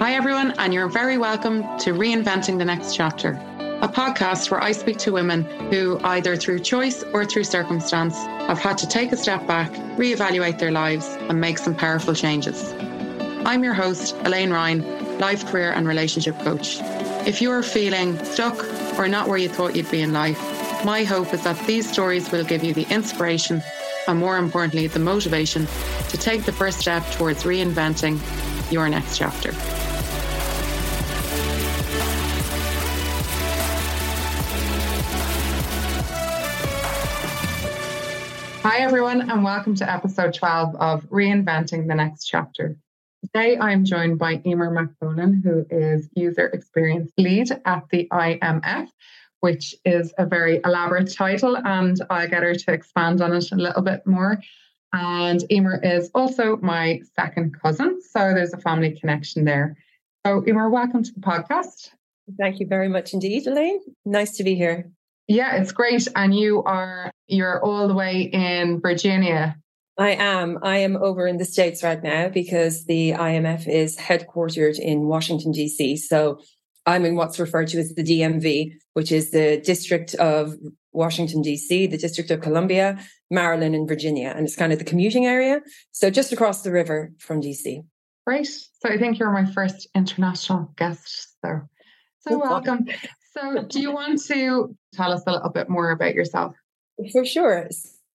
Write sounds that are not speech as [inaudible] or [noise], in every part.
Hi, everyone, and you're very welcome to Reinventing the Next Chapter, a podcast where I speak to women who, either through choice or through circumstance, have had to take a step back, reevaluate their lives, and make some powerful changes. I'm your host, Elaine Ryan, life, career, and relationship coach. If you are feeling stuck or not where you thought you'd be in life, my hope is that these stories will give you the inspiration and, more importantly, the motivation to take the first step towards reinventing your next chapter. Hi, everyone, and welcome to episode 12 of Reinventing the Next Chapter. Today, I'm joined by Emer McPolin, who is User Experience Lead at the IMF, which is a very elaborate title, and I'll get her to expand on it a little bit more. And Emer is also my second cousin, so there's a family connection there. So, Emer, welcome to the podcast. Thank you very much indeed, Elaine. Nice to be here. Yeah, it's great. And you are you're all the way in Virginia. I am. I am over in the States right now because the IMF is headquartered in Washington, DC. So I'm in what's referred to as the DMV, which is the District of Washington, DC, the District of Columbia, Maryland, and Virginia. And it's kind of the commuting area. So just across the river from DC. Great. So I think you're my first international guest. So, so welcome. So, do you want to tell us a little bit more about yourself? For sure.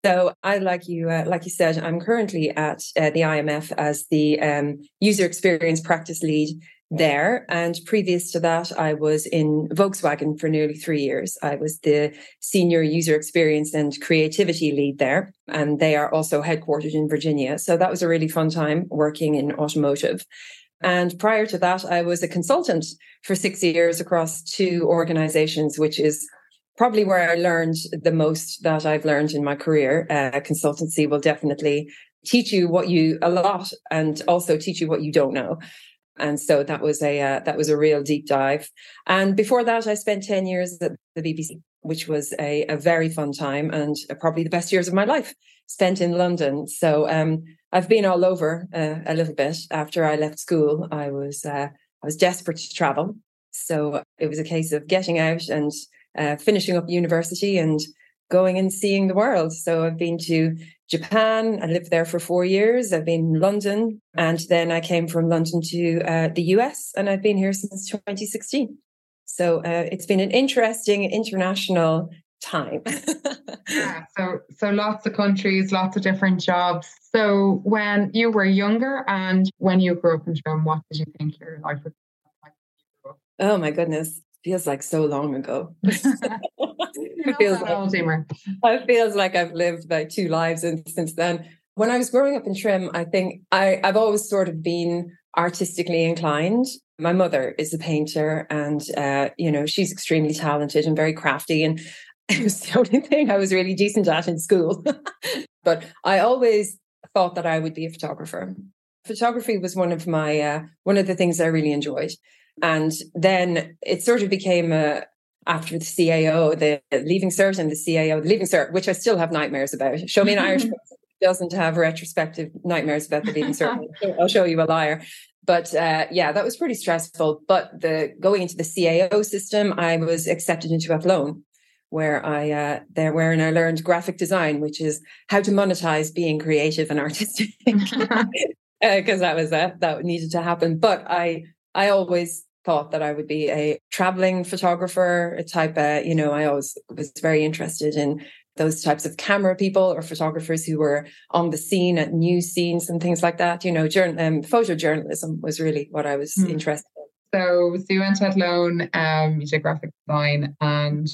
So, I like you, uh, like you said, I'm currently at uh, the IMF as the um, user experience practice lead there. And previous to that, I was in Volkswagen for nearly three years. I was the senior user experience and creativity lead there. And they are also headquartered in Virginia. So that was a really fun time working in automotive. And prior to that, I was a consultant for six years across two organizations, which is probably where I learned the most that I've learned in my career. Uh, consultancy will definitely teach you what you a lot and also teach you what you don't know. And so that was a uh, that was a real deep dive. And before that, I spent ten years at the BBC, which was a, a very fun time and probably the best years of my life spent in London. So um, I've been all over uh, a little bit. After I left school, I was uh, I was desperate to travel, so it was a case of getting out and uh, finishing up university and going and seeing the world. So I've been to Japan. I lived there for four years. I've been in London, and then I came from London to uh, the US, and I've been here since 2016. So uh, it's been an interesting international time. [laughs] yeah, so so lots of countries, lots of different jobs. So when you were younger and when you grew up in Trim, what did you think your life was like? Oh my goodness. Feels like so long ago. it [laughs] [laughs] feels like, it feels like I've lived about two lives and since then. When I was growing up in Trim, I think I, I've always sort of been artistically inclined. My mother is a painter and, uh, you know, she's extremely talented and very crafty. And [laughs] it was the only thing I was really decent at in school. [laughs] but I always thought that I would be a photographer. Photography was one of my uh, one of the things I really enjoyed. And then it sort of became a after the CAO, the leaving cert and the CAO, the leaving cert, which I still have nightmares about. Show me an Irish [laughs] person who doesn't have retrospective nightmares about the leaving cert. I'll show you a liar. But uh, yeah, that was pretty stressful. But the going into the CAO system, I was accepted into Athlone, where I uh, there wherein I learned graphic design, which is how to monetize being creative and artistic, because [laughs] [laughs] uh, that was that that needed to happen. But I I always thought that I would be a traveling photographer, a type. of you know, I always was very interested in those types of camera people or photographers who were on the scene at news scenes and things like that. You know, journal, um, photojournalism was really what I was mm. interested in. So, so you went to Athlone, um, you did graphic design, and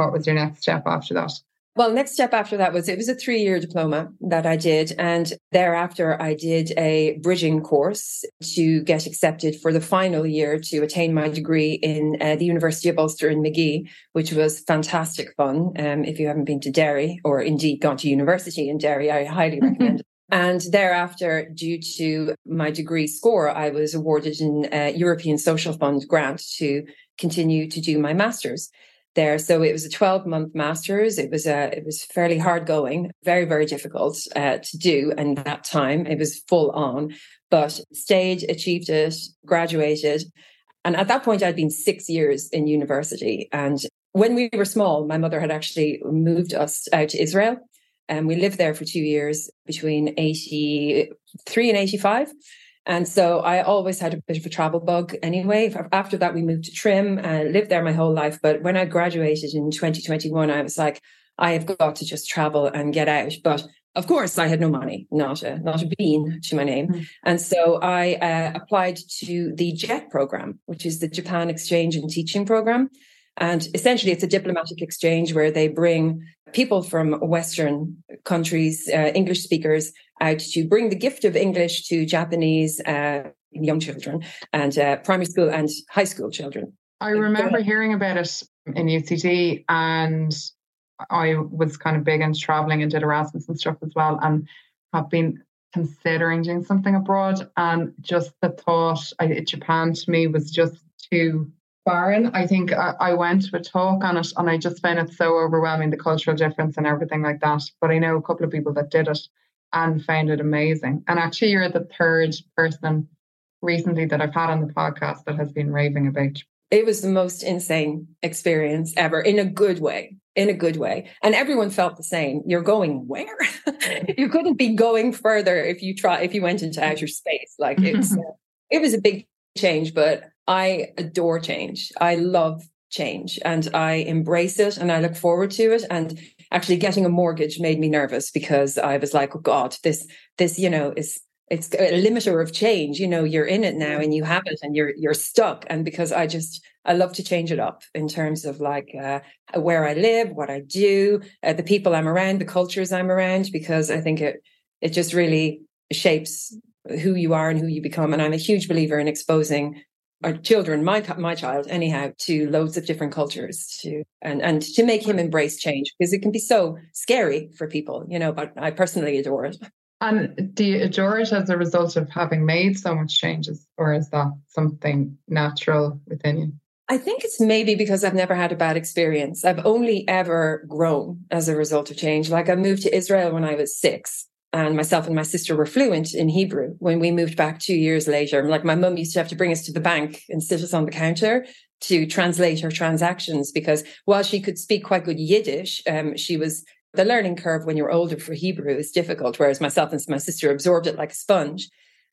what was your next step after that? Well, next step after that was it was a three year diploma that I did. And thereafter, I did a bridging course to get accepted for the final year to attain my degree in uh, the University of Ulster in Magee, which was fantastic fun. Um, if you haven't been to Derry or indeed gone to university in Derry, I highly recommend it. And thereafter, due to my degree score, I was awarded an uh, European Social Fund grant to continue to do my master's. There. So it was a 12 month master's. It was a, it was fairly hard going, very, very difficult uh, to do. And that time it was full on, but stayed, achieved it, graduated. And at that point, I'd been six years in university. And when we were small, my mother had actually moved us out to Israel. And we lived there for two years between 83 and 85. And so I always had a bit of a travel bug anyway. After that, we moved to Trim and lived there my whole life. But when I graduated in 2021, I was like, I have got to just travel and get out. But of course, I had no money, not a not a bean to my name, mm. and so I uh, applied to the JET program, which is the Japan Exchange and Teaching Program, and essentially it's a diplomatic exchange where they bring people from Western countries, uh, English speakers, out to bring the gift of English to Japanese uh, young children and uh, primary school and high school children. I remember hearing about it in UCD and I was kind of big into traveling and did Erasmus and stuff as well and have been considering doing something abroad and just the thought I, Japan to me was just too foreign. I think I, I went to a talk on it and I just found it so overwhelming the cultural difference and everything like that. But I know a couple of people that did it and found it amazing. And actually, you're the third person recently that I've had on the podcast that has been raving about. It was the most insane experience ever in a good way. In a good way. And everyone felt the same. You're going where? [laughs] you couldn't be going further if you try if you went into outer space. Like it's [laughs] uh, it was a big change, but I adore change. I love change and I embrace it and I look forward to it. And actually getting a mortgage made me nervous because I was like, oh God, this, this, you know, is it's a limiter of change. You know, you're in it now and you have it and you're you're stuck. And because I just I love to change it up in terms of like uh, where I live, what I do, uh, the people I'm around, the cultures I'm around, because I think it it just really shapes who you are and who you become. And I'm a huge believer in exposing our children, my my child, anyhow, to loads of different cultures, to and and to make him embrace change because it can be so scary for people, you know. But I personally adore it. And do you adore it as a result of having made so much changes, or is that something natural within you? I think it's maybe because I've never had a bad experience. I've only ever grown as a result of change. Like I moved to Israel when I was six and myself and my sister were fluent in Hebrew when we moved back two years later. Like my mum used to have to bring us to the bank and sit us on the counter to translate her transactions because while she could speak quite good Yiddish, um, she was the learning curve when you're older for Hebrew is difficult, whereas myself and my sister absorbed it like a sponge.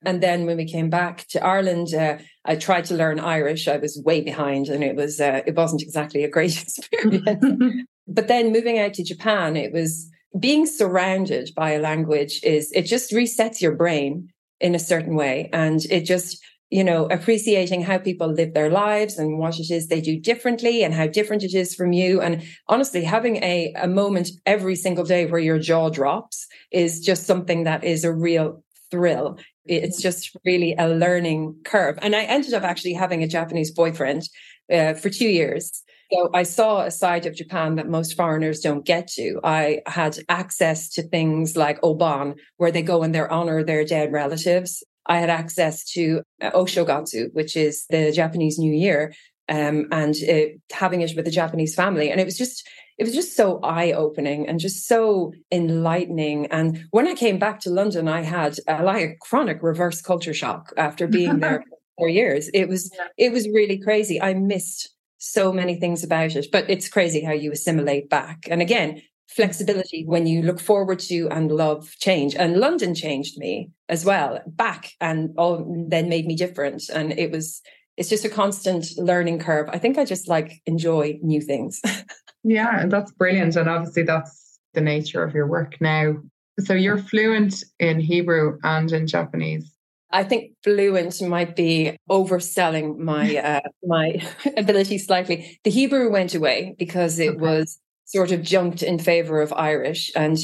And then when we came back to Ireland, uh, I tried to learn Irish. I was way behind, and it was uh, it wasn't exactly a great [laughs] experience. [laughs] but then moving out to Japan, it was being surrounded by a language is it just resets your brain in a certain way. And it just you know appreciating how people live their lives and what it is they do differently and how different it is from you. And honestly having a, a moment every single day where your jaw drops is just something that is a real thrill. It's just really a learning curve. And i ended up actually having a japanese boyfriend uh, for two years so I saw a side of Japan that most foreigners don't get to. I had access to things like Obon, where they go and they honor their dead relatives. I had access to uh, Oshogatsu, which is the Japanese New Year, um, and it, having it with the Japanese family. And it was just, it was just so eye opening and just so enlightening. And when I came back to London, I had uh, like a chronic reverse culture shock after being [laughs] there for four years. It was, it was really crazy. I missed so many things about it. But it's crazy how you assimilate back. And again, flexibility when you look forward to and love change. And London changed me as well back and all then made me different. And it was it's just a constant learning curve. I think I just like enjoy new things. [laughs] yeah, that's brilliant. And obviously that's the nature of your work now. So you're fluent in Hebrew and in Japanese. I think fluent might be overselling my [laughs] uh, my [laughs] ability slightly. The Hebrew went away because it okay. was sort of junked in favor of Irish, and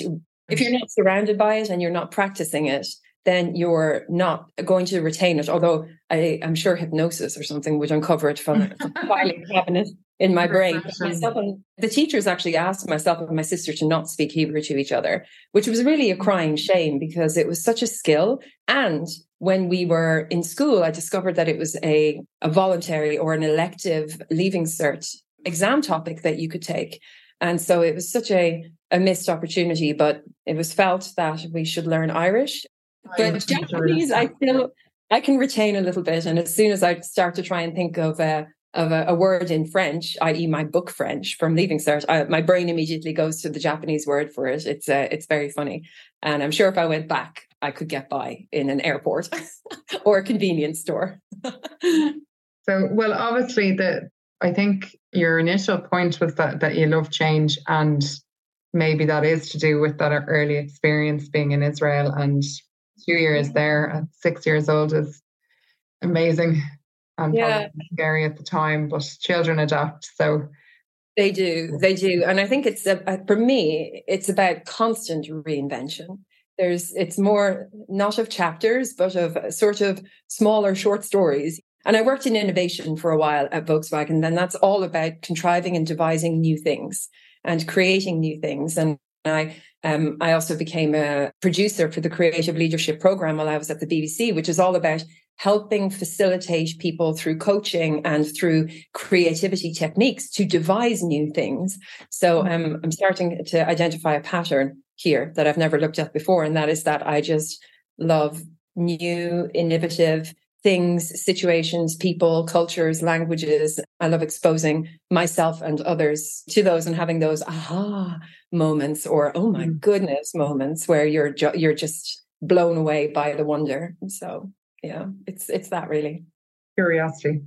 if you're not surrounded by it and you're not practicing it, then you're not going to retain it. Although I, am sure hypnosis or something would uncover it from [laughs] a filing cabinet in my brain. the teachers actually asked myself and my sister to not speak Hebrew to each other, which was really a crying shame because it was such a skill. And when we were in school, I discovered that it was a, a voluntary or an elective leaving cert exam topic that you could take. And so it was such a, a missed opportunity, but it was felt that we should learn Irish. But Japanese, I feel I can retain a little bit. And as soon as I start to try and think of a, of a, a word in French, i.e., my book French from Leaving Cert, I, my brain immediately goes to the Japanese word for it. It's uh, it's very funny, and I'm sure if I went back, I could get by in an airport [laughs] or a convenience store. so, well, obviously, the I think your initial point was that that you love change, and maybe that is to do with that early experience being in Israel and two years mm-hmm. there at six years old is amazing and yeah. scary at the time, but children adapt. So they do, they do, and I think it's a, for me, it's about constant reinvention. There's, it's more not of chapters, but of sort of smaller short stories. And I worked in innovation for a while at Volkswagen. Then that's all about contriving and devising new things and creating new things. And I um, I also became a producer for the creative leadership program while I was at the BBC, which is all about helping facilitate people through coaching and through creativity techniques to devise new things. So mm-hmm. um, I'm starting to identify a pattern here that I've never looked at before, and that is that I just love new, innovative things, situations, people, cultures, languages. I love exposing myself and others to those and having those aha moments or oh my mm. goodness moments where you're ju- you're just blown away by the wonder. So yeah, it's it's that really curiosity.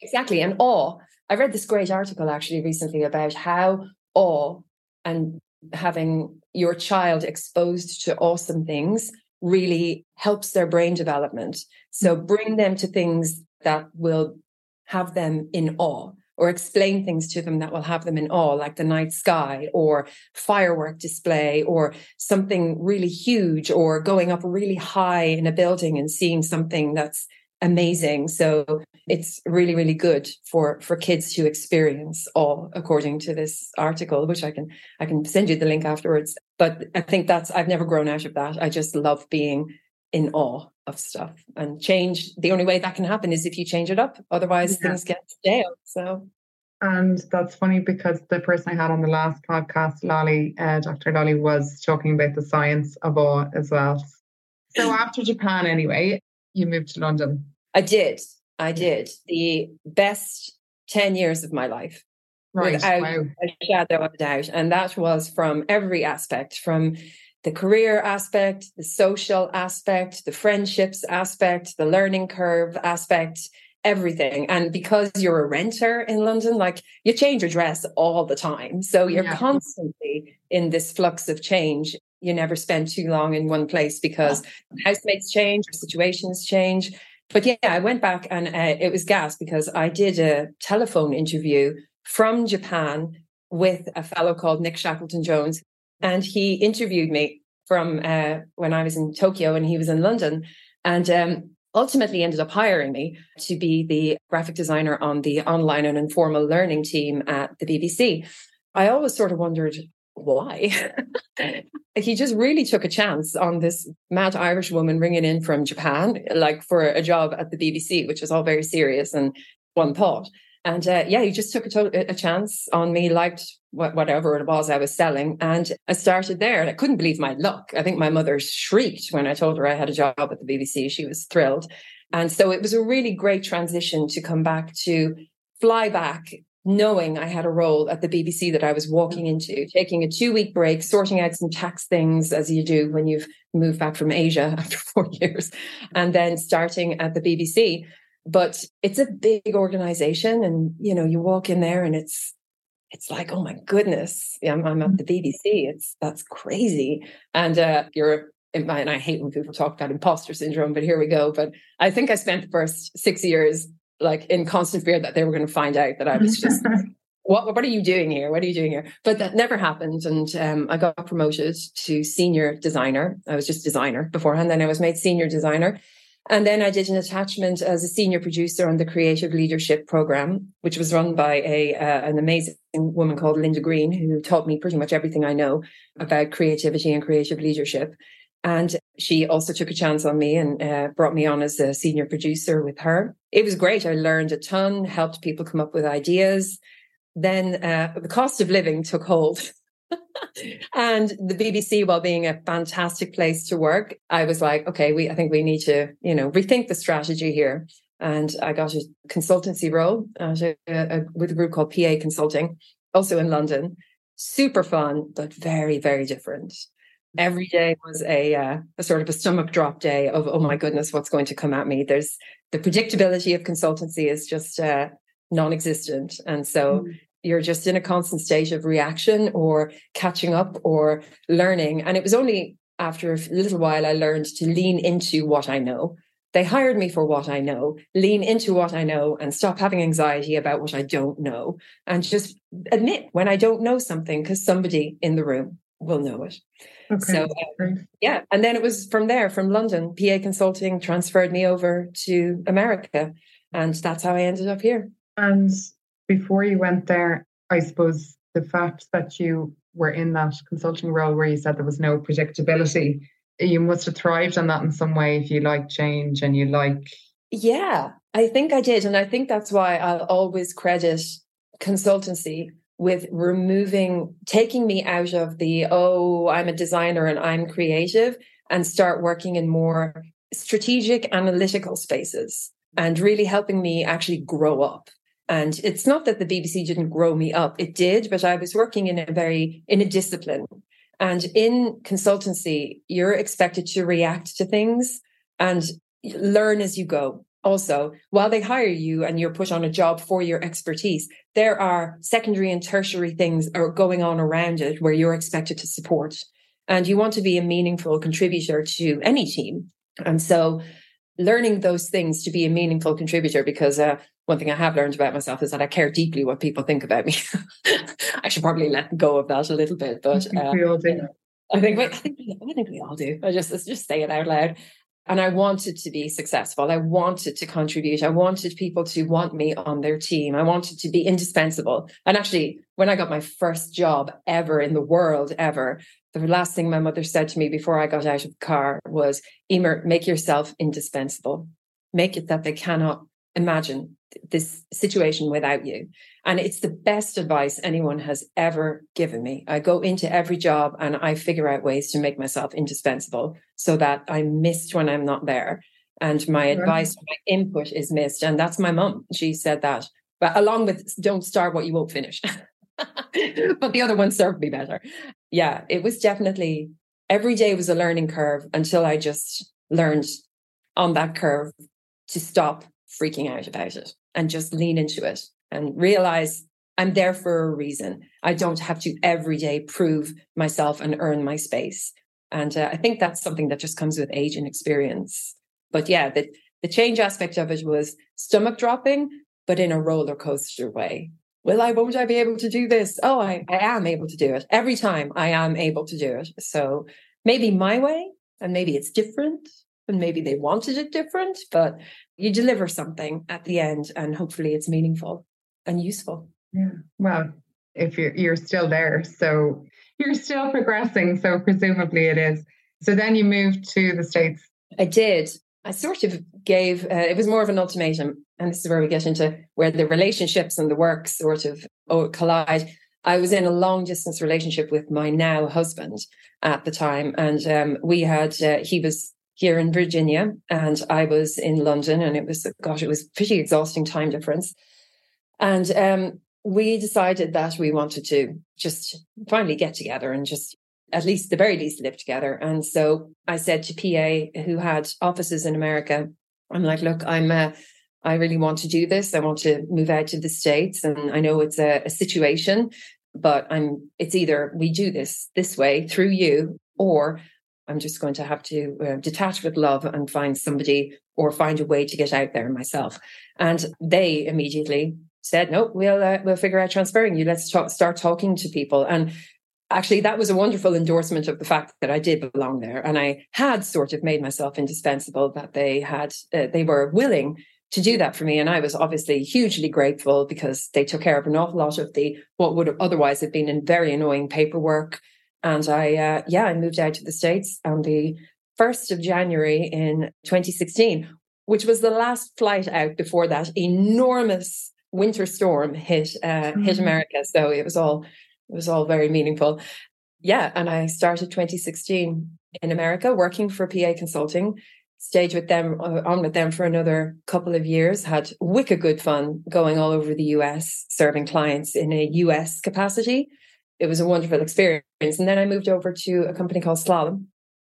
Exactly, and awe. I read this great article actually recently about how awe and having your child exposed to awesome things really helps their brain development. So mm. bring them to things that will have them in awe or explain things to them that will have them in awe, like the night sky or firework display or something really huge or going up really high in a building and seeing something that's amazing. So it's really, really good for for kids to experience all according to this article, which I can I can send you the link afterwards. But I think that's I've never grown out of that. I just love being in awe of stuff and change. The only way that can happen is if you change it up. Otherwise yeah. things get stale. So and that's funny because the person I had on the last podcast, Lolly, uh, Dr. Lolly, was talking about the science of awe as well. So [laughs] after Japan, anyway, you moved to London. I did. I did. The best 10 years of my life. Right. Without wow. a shadow of a doubt. And that was from every aspect, from the career aspect, the social aspect, the friendships aspect, the learning curve aspect, everything. And because you're a renter in London, like you change your dress all the time. So you're yeah. constantly in this flux of change. You never spend too long in one place because housemates change or situations change but yeah, I went back and uh, it was gas because I did a telephone interview from Japan with a fellow called Nick Shackleton Jones. And he interviewed me from uh, when I was in Tokyo and he was in London. And um, ultimately ended up hiring me to be the graphic designer on the online and informal learning team at the BBC. I always sort of wondered why? [laughs] he just really took a chance on this mad Irish woman ringing in from Japan, like for a job at the BBC, which was all very serious and one thought. And uh, yeah, he just took a, to- a chance on me, liked wh- whatever it was I was selling. And I started there and I couldn't believe my luck. I think my mother shrieked when I told her I had a job at the BBC. She was thrilled. And so it was a really great transition to come back to fly back knowing I had a role at the BBC that I was walking into, taking a two week break, sorting out some tax things as you do when you've moved back from Asia [laughs] after four years, and then starting at the BBC. But it's a big organization, and you know, you walk in there and it's it's like, oh my goodness, I'm, I'm at the BBC. It's that's crazy, and uh, you're and I hate when people talk about imposter syndrome, but here we go. But I think I spent the first six years like in constant fear that they were going to find out that I was just [laughs] what what are you doing here? What are you doing here? But that never happened, and um, I got promoted to senior designer. I was just designer beforehand, then I was made senior designer. And then I did an attachment as a senior producer on the creative leadership program, which was run by a uh, an amazing woman called Linda Green, who taught me pretty much everything I know about creativity and creative leadership. And she also took a chance on me and uh, brought me on as a senior producer with her. It was great. I learned a ton, helped people come up with ideas. then uh, the cost of living took hold. [laughs] and the BBC, while being a fantastic place to work, I was like, okay, we I think we need to, you know, rethink the strategy here. And I got a consultancy role a, a, with a group called PA Consulting, also in London. Super fun, but very, very different. Every day was a, uh, a sort of a stomach drop day of, oh my goodness, what's going to come at me? There's the predictability of consultancy is just uh, non existent. And so mm you're just in a constant state of reaction or catching up or learning. And it was only after a little while I learned to lean into what I know. They hired me for what I know, lean into what I know, and stop having anxiety about what I don't know, and just admit when I don't know something because somebody in the room will know it. Okay. So, um, yeah. And then it was from there, from London, PA Consulting transferred me over to America. And that's how I ended up here. And before you went there, I suppose the fact that you were in that consulting role where you said there was no predictability, you must have thrived on that in some way if you like change and you like. Yeah, I think I did. And I think that's why I'll always credit consultancy with removing, taking me out of the, oh, I'm a designer and I'm creative and start working in more strategic analytical spaces and really helping me actually grow up and it's not that the BBC didn't grow me up, it did, but I was working in a very, in a discipline. And in consultancy, you're expected to react to things and learn as you go. Also, while they hire you and you're put on a job for your expertise, there are secondary and tertiary things are going on around it where you're expected to support. And you want to be a meaningful contributor to any team. And so learning those things to be a meaningful contributor because uh, one thing I have learned about myself is that I care deeply what people think about me. [laughs] I should probably let go of that a little bit, but uh, we all do. I think, I think, I think we all do. I just just say it out loud. And I wanted to be successful. I wanted to contribute. I wanted people to want me on their team. I wanted to be indispensable. And actually, when I got my first job ever in the world, ever, the last thing my mother said to me before I got out of the car was, Emer, make yourself indispensable. Make it that they cannot imagine this situation without you. And it's the best advice anyone has ever given me. I go into every job and I figure out ways to make myself indispensable so that I'm missed when I'm not there. And my right. advice, my input is missed. And that's my mum. She said that. But along with don't start what you won't finish. [laughs] but the other one served me better. Yeah, it was definitely every day was a learning curve until I just learned on that curve to stop freaking out about it and just lean into it and realize I'm there for a reason. I don't have to every day prove myself and earn my space. And uh, I think that's something that just comes with age and experience. But yeah, the, the change aspect of it was stomach dropping, but in a roller coaster way. Will I, won't I be able to do this? Oh, I, I am able to do it. Every time I am able to do it. So maybe my way, and maybe it's different, and maybe they wanted it different, but you deliver something at the end and hopefully it's meaningful and useful. Yeah. Well, if you're you're still there, so [laughs] you're still progressing, so presumably it is. So then you moved to the States. I did. I sort of gave, uh, it was more of an ultimatum. And this is where we get into where the relationships and the work sort of oh, collide. I was in a long distance relationship with my now husband at the time. And um, we had, uh, he was here in Virginia and I was in London and it was, gosh, it was pretty exhausting time difference. And um, we decided that we wanted to just finally get together and just at least the very least live together. And so I said to PA, who had offices in America, I'm like, look, I'm uh, I really want to do this. I want to move out to the States. And I know it's a, a situation, but I'm it's either we do this this way through you, or I'm just going to have to uh, detach with love and find somebody or find a way to get out there myself. And they immediately said, "No, we'll uh, we'll figure out transferring you. Let's talk, start talking to people." And actually, that was a wonderful endorsement of the fact that I did belong there, and I had sort of made myself indispensable. That they had uh, they were willing to do that for me. And I was obviously hugely grateful because they took care of an awful lot of the what would otherwise have been in very annoying paperwork and I, uh, yeah, I moved out to the States on the 1st of January in 2016, which was the last flight out before that enormous winter storm hit uh, mm-hmm. hit America. So it was all it was all very meaningful. Yeah, and I started 2016 in America working for PA Consulting. Stayed with them uh, on with them for another couple of years. Had wicked good fun going all over the US, serving clients in a US capacity. It was a wonderful experience. And then I moved over to a company called Slalom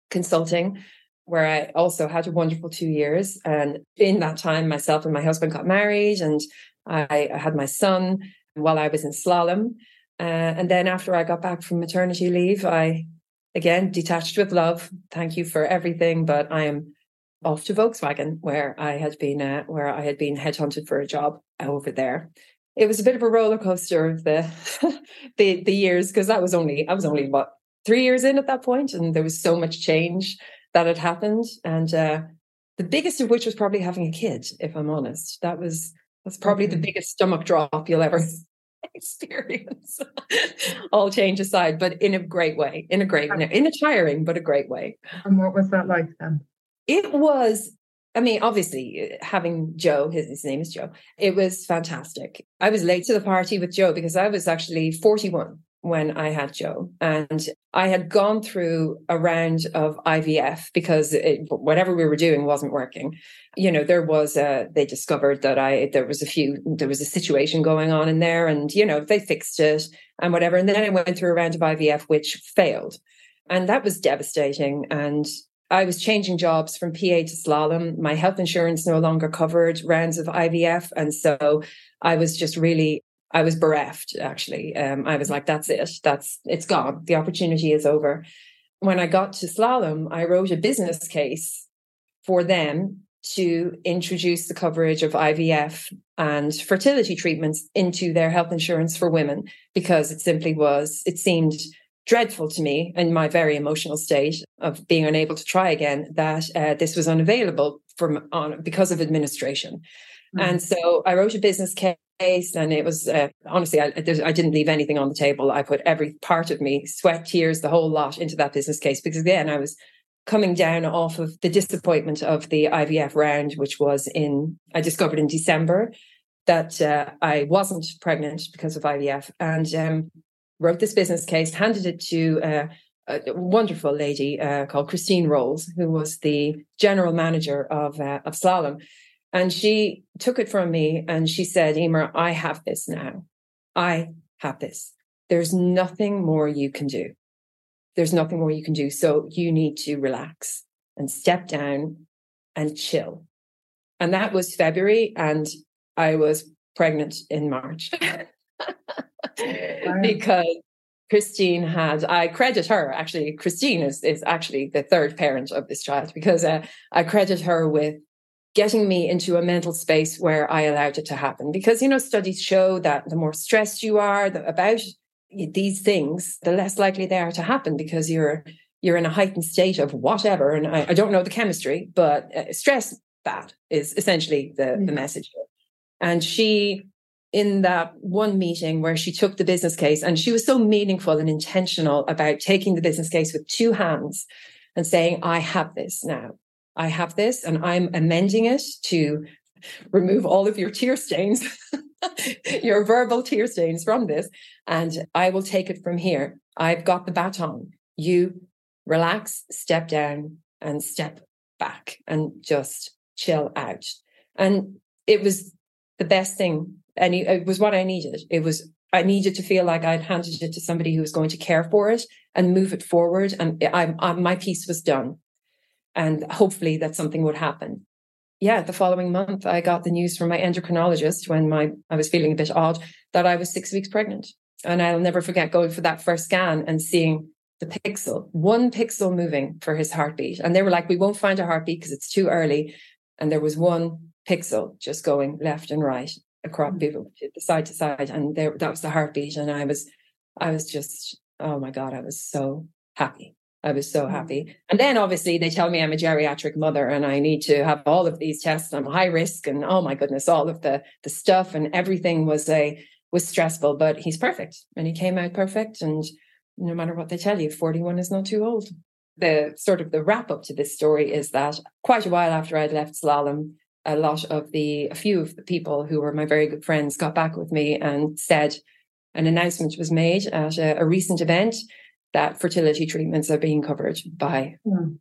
Consulting, where I also had a wonderful two years. And in that time, myself and my husband got married, and I, I had my son while I was in slalom. Uh, and then after I got back from maternity leave, I again detached with love. Thank you for everything, but I am off to Volkswagen, where I had been uh, where I had been headhunted for a job over there. It was a bit of a roller coaster of the [laughs] the, the years because that was only I was only what three years in at that point, and there was so much change that had happened, and uh, the biggest of which was probably having a kid. If I'm honest, that was that's probably the biggest stomach drop you'll ever [laughs] experience. [laughs] All change aside, but in a great way, in a great, in a tiring but a great way. And what was that like then? It was. I mean, obviously, uh, having Joe, his, his name is Joe, it was fantastic. I was late to the party with Joe because I was actually 41 when I had Joe. And I had gone through a round of IVF because it, whatever we were doing wasn't working. You know, there was a, they discovered that I, there was a few, there was a situation going on in there and, you know, they fixed it and whatever. And then I went through a round of IVF, which failed. And that was devastating. And I was changing jobs from PA to slalom. My health insurance no longer covered rounds of IVF. And so I was just really I was bereft actually. Um, I was like, that's it. That's it's gone. The opportunity is over. When I got to slalom, I wrote a business case for them to introduce the coverage of IVF and fertility treatments into their health insurance for women because it simply was, it seemed dreadful to me in my very emotional state of being unable to try again that uh, this was unavailable from on because of administration. Mm-hmm. And so I wrote a business case and it was uh, honestly I, I, didn't leave anything on the table i put every part of me sweat tears the whole lot into that business case because again i was coming down off of the disappointment of the ivf round which was in i discovered in december that uh, i wasn't pregnant because of ivf and um, wrote this business case handed it to uh, a wonderful lady uh, called christine rolls who was the general manager of, uh, of slalom and she took it from me and she said, Emer, I have this now. I have this. There's nothing more you can do. There's nothing more you can do. So you need to relax and step down and chill. And that was February. And I was pregnant in March [laughs] [laughs] because Christine had, I credit her actually, Christine is, is actually the third parent of this child because uh, I credit her with getting me into a mental space where I allowed it to happen. Because, you know, studies show that the more stressed you are about these things, the less likely they are to happen because you're you're in a heightened state of whatever. And I, I don't know the chemistry, but uh, stress bad is essentially the, mm. the message. And she, in that one meeting where she took the business case, and she was so meaningful and intentional about taking the business case with two hands and saying, I have this now. I have this and I'm amending it to remove all of your tear stains, [laughs] your verbal tear stains from this, and I will take it from here. I've got the baton. You relax, step down, and step back and just chill out. And it was the best thing. And it was what I needed. It was, I needed to feel like I'd handed it to somebody who was going to care for it and move it forward. And I, I, my piece was done and hopefully that something would happen. Yeah, the following month, I got the news from my endocrinologist when my I was feeling a bit odd that I was six weeks pregnant. And I'll never forget going for that first scan and seeing the pixel, one pixel moving for his heartbeat. And they were like, we won't find a heartbeat because it's too early. And there was one pixel just going left and right across mm-hmm. the side to side. And there, that was the heartbeat. And I was, I was just, oh my God, I was so happy. I was so mm. happy. And then obviously they tell me I'm a geriatric mother and I need to have all of these tests. I'm high risk and oh my goodness, all of the the stuff and everything was a was stressful, but he's perfect and he came out perfect. And no matter what they tell you, 41 is not too old. The sort of the wrap up to this story is that quite a while after I'd left slalom, a lot of the, a few of the people who were my very good friends got back with me and said an announcement was made at a, a recent event that fertility treatments are being covered by mm.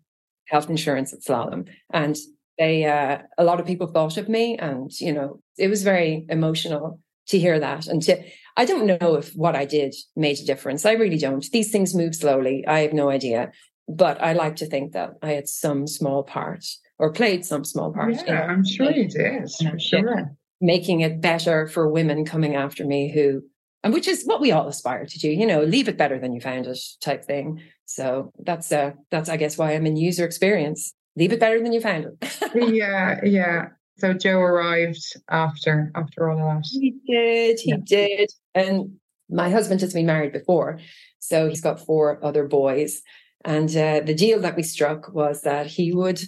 health insurance at Slalom. And they, uh, a lot of people thought of me and, you know, it was very emotional to hear that and to, I don't know if what I did made a difference. I really don't. These things move slowly. I have no idea. But I like to think that I had some small part or played some small part. Yeah, in, I'm sure you did, for sure. Making it better for women coming after me who, and which is what we all aspire to do, you know, leave it better than you found it type thing. So that's, uh, that's, I guess, why I'm in user experience. Leave it better than you found it. [laughs] yeah, yeah. So Joe arrived after after all of that. He did, he yeah. did. And my husband has been married before. So he's got four other boys. And uh, the deal that we struck was that he would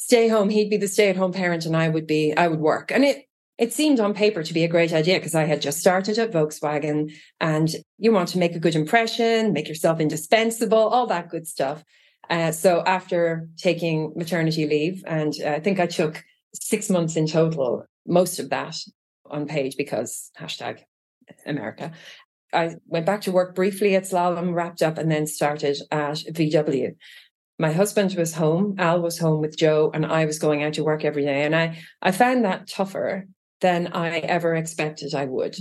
stay home. He'd be the stay at home parent and I would be, I would work. And it, it seemed on paper to be a great idea because I had just started at Volkswagen and you want to make a good impression, make yourself indispensable, all that good stuff. Uh, so after taking maternity leave, and uh, I think I took six months in total, most of that on page because hashtag America. I went back to work briefly at Slalom, wrapped up, and then started at VW. My husband was home, Al was home with Joe, and I was going out to work every day. And I, I found that tougher than I ever expected I would.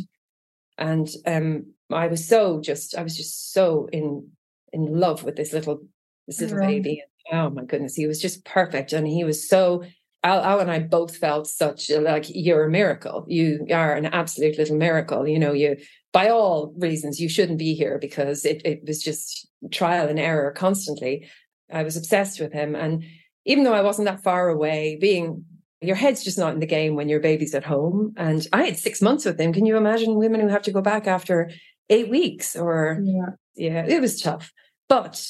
And um, I was so just, I was just so in in love with this little this little right. baby. Oh my goodness, he was just perfect, and he was so Al, Al, and I both felt such like you're a miracle. You are an absolute little miracle. You know, you by all reasons you shouldn't be here because it, it was just trial and error constantly. I was obsessed with him. And even though I wasn't that far away, being your head's just not in the game when your baby's at home. And I had six months with him. Can you imagine women who have to go back after eight weeks or yeah, yeah it was tough. But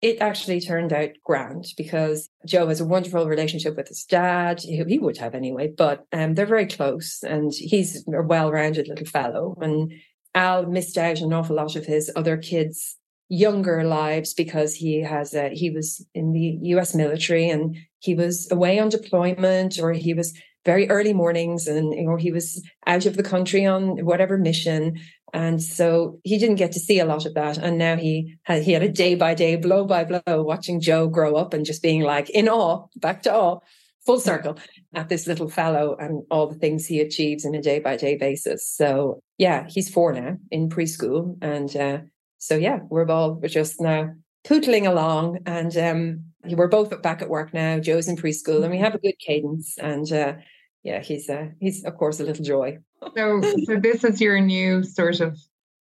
it actually turned out grand because Joe has a wonderful relationship with his dad. He would have anyway, but um, they're very close and he's a well rounded little fellow. And Al missed out an awful lot of his other kids' younger lives because he has a, he was in the US military and he was away on deployment or he was very early mornings and or he was out of the country on whatever mission and so he didn't get to see a lot of that. And now he had, he had a day by day, blow by blow, watching Joe grow up and just being like in awe, back to awe, full circle at this little fellow and all the things he achieves in a day by day basis. So yeah, he's four now in preschool. And uh, so yeah, we're all we're just now pootling along and um, we're both back at work now. Joe's in preschool and we have a good cadence and uh, yeah, he's uh, he's of course a little joy. So, so this is your new sort of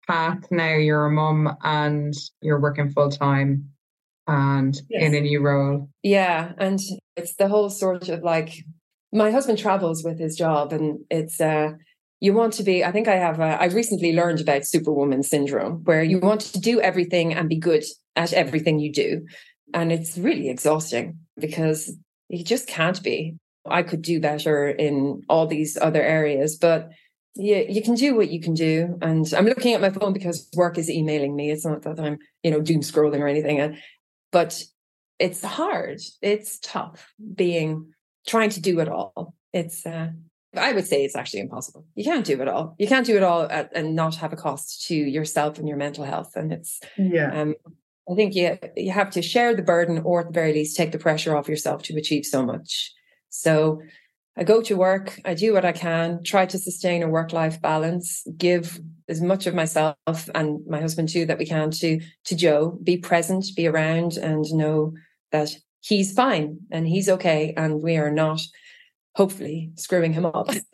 path now. You're a mum and you're working full time and yes. in a new role. Yeah, and it's the whole sort of like my husband travels with his job, and it's uh you want to be. I think I have. I recently learned about Superwoman syndrome, where you want to do everything and be good at everything you do, and it's really exhausting because you just can't be. I could do better in all these other areas, but yeah, you can do what you can do. And I'm looking at my phone because work is emailing me. It's not that I'm, you know, doom scrolling or anything. But it's hard. It's tough being trying to do it all. It's uh I would say it's actually impossible. You can't do it all. You can't do it all at, and not have a cost to yourself and your mental health. And it's yeah. Um, I think you you have to share the burden, or at the very least, take the pressure off yourself to achieve so much. So I go to work, I do what I can, try to sustain a work life balance, give as much of myself and my husband too that we can to to Joe, be present, be around and know that he's fine and he's okay and we are not hopefully screwing him up. [laughs]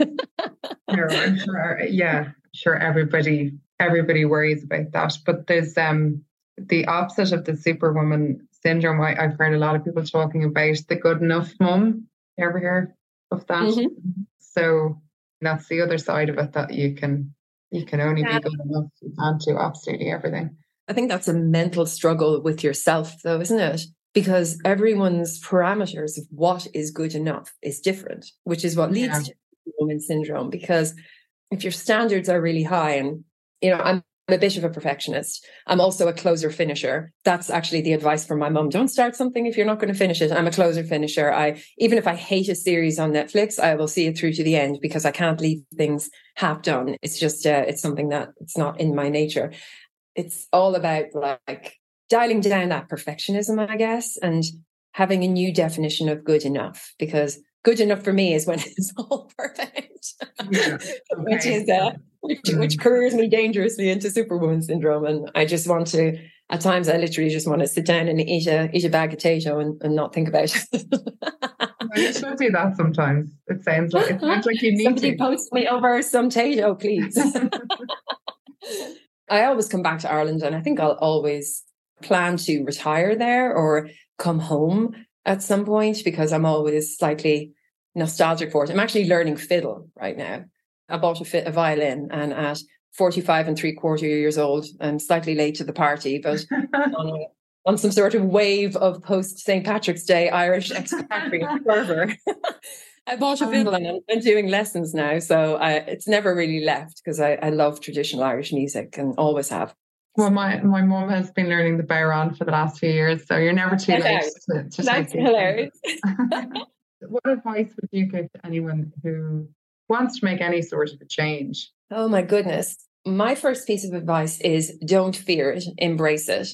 sure, I'm sure yeah, sure everybody everybody worries about that. But there's um the opposite of the superwoman syndrome. I, I've heard a lot of people talking about the good enough mum. You ever hear of that. Mm-hmm. So that's the other side of it that you can you can only yeah. be good enough. You can't do absolutely everything. I think that's a mental struggle with yourself, though, isn't it? Because everyone's parameters of what is good enough is different, which is what leads yeah. to woman syndrome. Because if your standards are really high, and you know, I'm I'm a bit of a perfectionist. I'm also a closer finisher. That's actually the advice from my mom. Don't start something if you're not going to finish it. I'm a closer finisher. I even if I hate a series on Netflix, I will see it through to the end because I can't leave things half done. It's just uh, it's something that it's not in my nature. It's all about like dialing down that perfectionism, I guess, and having a new definition of good enough because good enough for me is when [laughs] it's all perfect, yeah, [laughs] okay. which is uh, which, mm. which careers me dangerously into superwoman syndrome. And I just want to, at times, I literally just want to sit down and eat a eat a bag of potato and, and not think about it. you should do that sometimes. It sounds like it sounds like you need Somebody to. post me over some potato, please. [laughs] I always come back to Ireland, and I think I'll always plan to retire there or come home at some point because I'm always slightly nostalgic for it. I'm actually learning fiddle right now. I bought a, fit, a violin and at 45 and three quarter years old, I'm slightly late to the party, but [laughs] on, on, some sort of wave of post St. Patrick's Day Irish expatriate [laughs] fervor. I bought a um, fiddle and I'm, I'm doing lessons now. So I, it's never really left because I, I love traditional Irish music and always have. Well, my my mom has been learning the bodhrán for the last few years, so you're never too late to, to That's hilarious. [laughs] [laughs] what advice would you give to anyone who wants to make any sort of a change? Oh my goodness. My first piece of advice is don't fear it, embrace it.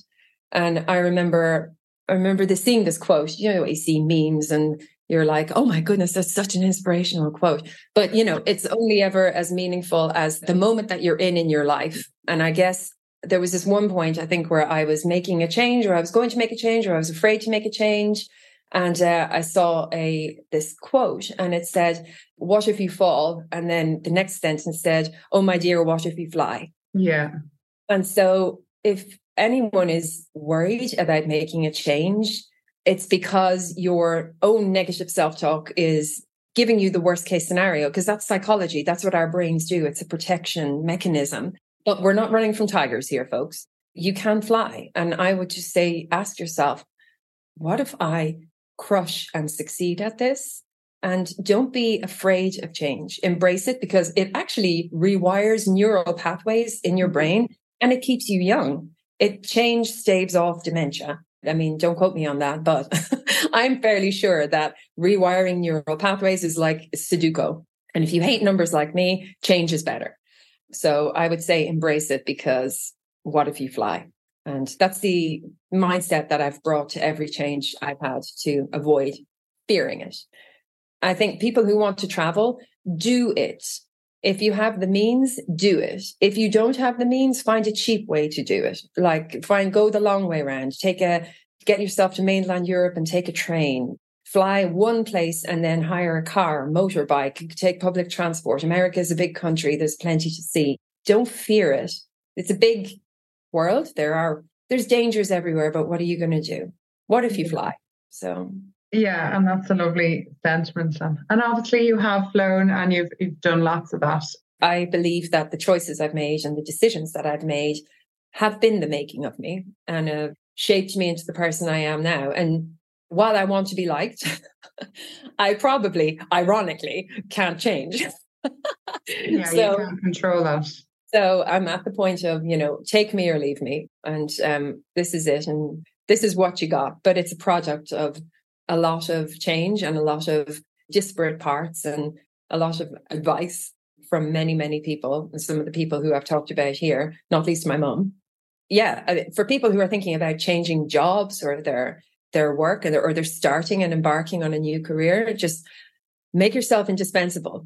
And I remember I remember the seeing this quote, you know, you see memes and you're like, oh my goodness, that's such an inspirational quote. But you know, it's only ever as meaningful as the moment that you're in in your life. And I guess there was this one point I think where I was making a change, or I was going to make a change, or I was afraid to make a change, and uh, I saw a this quote, and it said, "What if you fall?" And then the next sentence said, "Oh my dear, what if you fly?" Yeah. And so, if anyone is worried about making a change, it's because your own negative self talk is giving you the worst case scenario because that's psychology. That's what our brains do. It's a protection mechanism. But we're not running from tigers here, folks. You can fly. And I would just say, ask yourself, what if I crush and succeed at this? And don't be afraid of change. Embrace it because it actually rewires neural pathways in your mm-hmm. brain and it keeps you young. It change staves off dementia. I mean, don't quote me on that, but [laughs] I'm fairly sure that rewiring neural pathways is like Sudoku. And if you hate numbers like me, change is better. So I would say embrace it because what if you fly? And that's the mindset that I've brought to every change I've had to avoid fearing it. I think people who want to travel, do it. If you have the means, do it. If you don't have the means, find a cheap way to do it. Like find go the long way around. Take a get yourself to mainland Europe and take a train fly one place and then hire a car, motorbike, take public transport. America is a big country. There's plenty to see. Don't fear it. It's a big world. There are there's dangers everywhere, but what are you going to do? What if you fly? So yeah, and that's a lovely sentiment. And obviously, you have flown and you've you've done lots of that. I believe that the choices I've made and the decisions that I've made have been the making of me and have shaped me into the person I am now. And while I want to be liked, [laughs] I probably, ironically, can't change. [laughs] yeah, so, you can't control that. So I'm at the point of, you know, take me or leave me. And um, this is it. And this is what you got. But it's a product of a lot of change and a lot of disparate parts and a lot of advice from many, many people. And some of the people who I've talked about here, not least my mum. Yeah, for people who are thinking about changing jobs or they're their work or they're starting and embarking on a new career, just make yourself indispensable.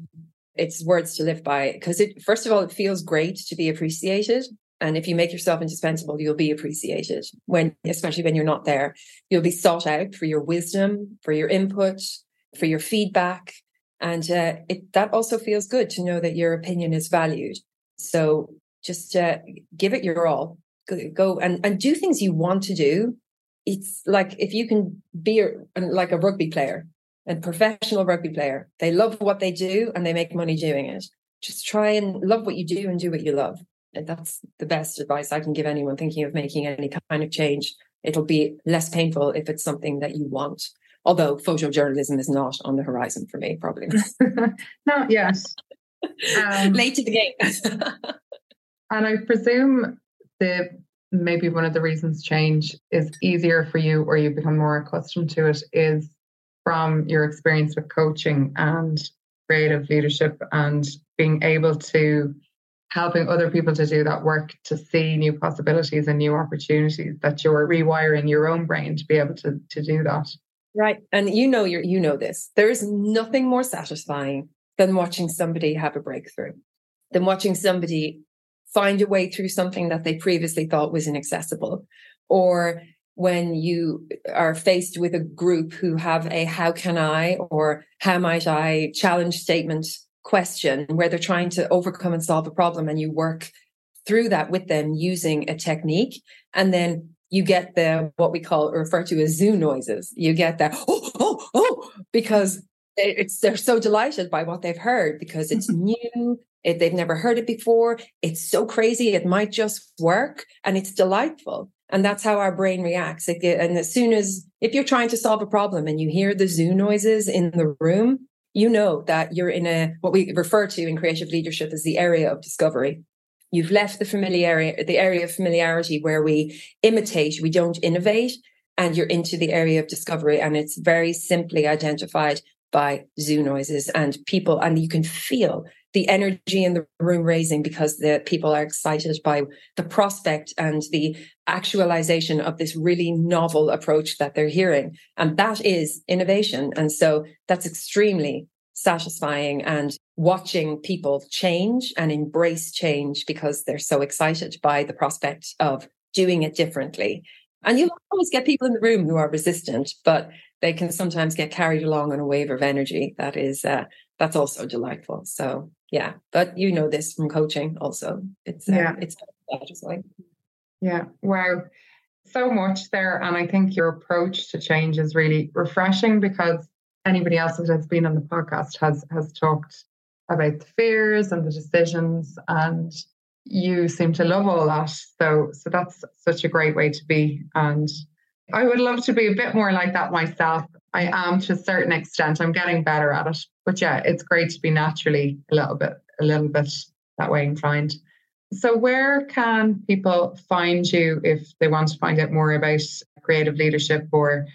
It's words to live by because it, first of all, it feels great to be appreciated. And if you make yourself indispensable, you'll be appreciated when, especially when you're not there. You'll be sought out for your wisdom, for your input, for your feedback. And uh, it, that also feels good to know that your opinion is valued. So just uh, give it your all. Go, go and, and do things you want to do it's like if you can be a, like a rugby player, a professional rugby player, they love what they do and they make money doing it. Just try and love what you do and do what you love. And that's the best advice I can give anyone thinking of making any kind of change. It'll be less painful if it's something that you want. Although photojournalism is not on the horizon for me, probably. [laughs] not yet. [laughs] Um, Late to the game. [laughs] And I presume the maybe one of the reasons change is easier for you or you become more accustomed to it is from your experience with coaching and creative leadership and being able to helping other people to do that work to see new possibilities and new opportunities that you're rewiring your own brain to be able to, to do that. Right. And you know you you know this. There is nothing more satisfying than watching somebody have a breakthrough than watching somebody find a way through something that they previously thought was inaccessible. Or when you are faced with a group who have a how can I or how might I challenge statement question where they're trying to overcome and solve a problem and you work through that with them using a technique and then you get the what we call refer to as zoo noises. You get that oh oh oh because it's they're so delighted by what they've heard because it's mm-hmm. new it, they've never heard it before. It's so crazy. It might just work and it's delightful. And that's how our brain reacts. And as soon as if you're trying to solve a problem and you hear the zoo noises in the room you know that you're in a what we refer to in creative leadership as the area of discovery. You've left the familiarity the area of familiarity where we imitate we don't innovate and you're into the area of discovery and it's very simply identified by zoo noises and people and you can feel the energy in the room raising because the people are excited by the prospect and the actualization of this really novel approach that they're hearing. And that is innovation. And so that's extremely satisfying and watching people change and embrace change because they're so excited by the prospect of doing it differently. And you'll always get people in the room who are resistant, but they can sometimes get carried along on a wave of energy that is uh, that's also delightful. So yeah, but you know this from coaching also. It's uh, yeah, it's satisfying. Yeah, wow, so much there, and I think your approach to change is really refreshing because anybody else that has been on the podcast has has talked about the fears and the decisions and you seem to love all that so so that's such a great way to be and I would love to be a bit more like that myself. I am to a certain extent. I'm getting better at it. But yeah, it's great to be naturally a little bit a little bit that way inclined. So where can people find you if they want to find out more about creative leadership or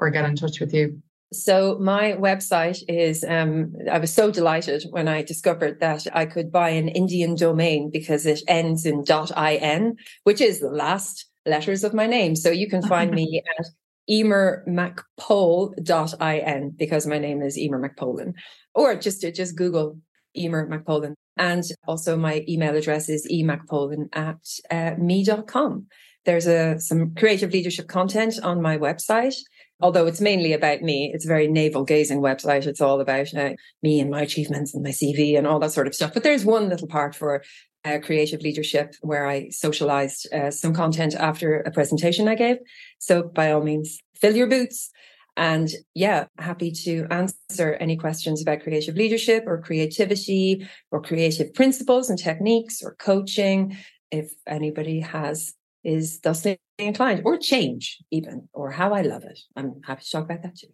or get in touch with you? So my website is um, I was so delighted when I discovered that I could buy an Indian domain because it ends in .in, which is the last letters of my name. So you can find [laughs] me at emermcpol.in because my name is Emer McPolin. Or just just Google Emer McPolin. And also my email address is emacpolin at uh, me.com. There's a, some creative leadership content on my website although it's mainly about me, it's a very navel gazing website. It's all about uh, me and my achievements and my CV and all that sort of stuff. But there's one little part for uh, creative leadership where I socialized uh, some content after a presentation I gave. So by all means, fill your boots. And yeah, happy to answer any questions about creative leadership or creativity or creative principles and techniques or coaching. If anybody has is thusly inclined or change even or how I love it. I'm happy to talk about that too.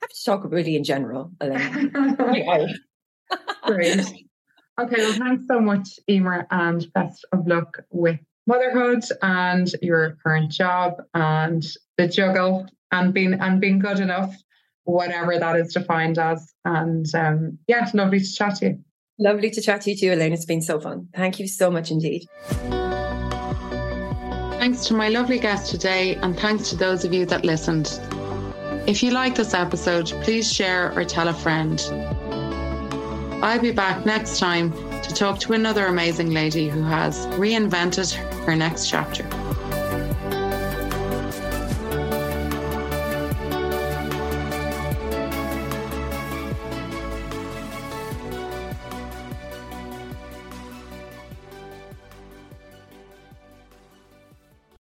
Happy to talk really in general, Elaine. [laughs] Great. Okay, well, thanks so much, Emer, and best of luck with motherhood and your current job and the juggle and being and being good enough, whatever that is defined as. And um, yeah, lovely to chat to you. Lovely to chat to you too, Elaine. It's been so fun. Thank you so much indeed. Thanks to my lovely guest today, and thanks to those of you that listened. If you like this episode, please share or tell a friend. I'll be back next time to talk to another amazing lady who has reinvented her next chapter.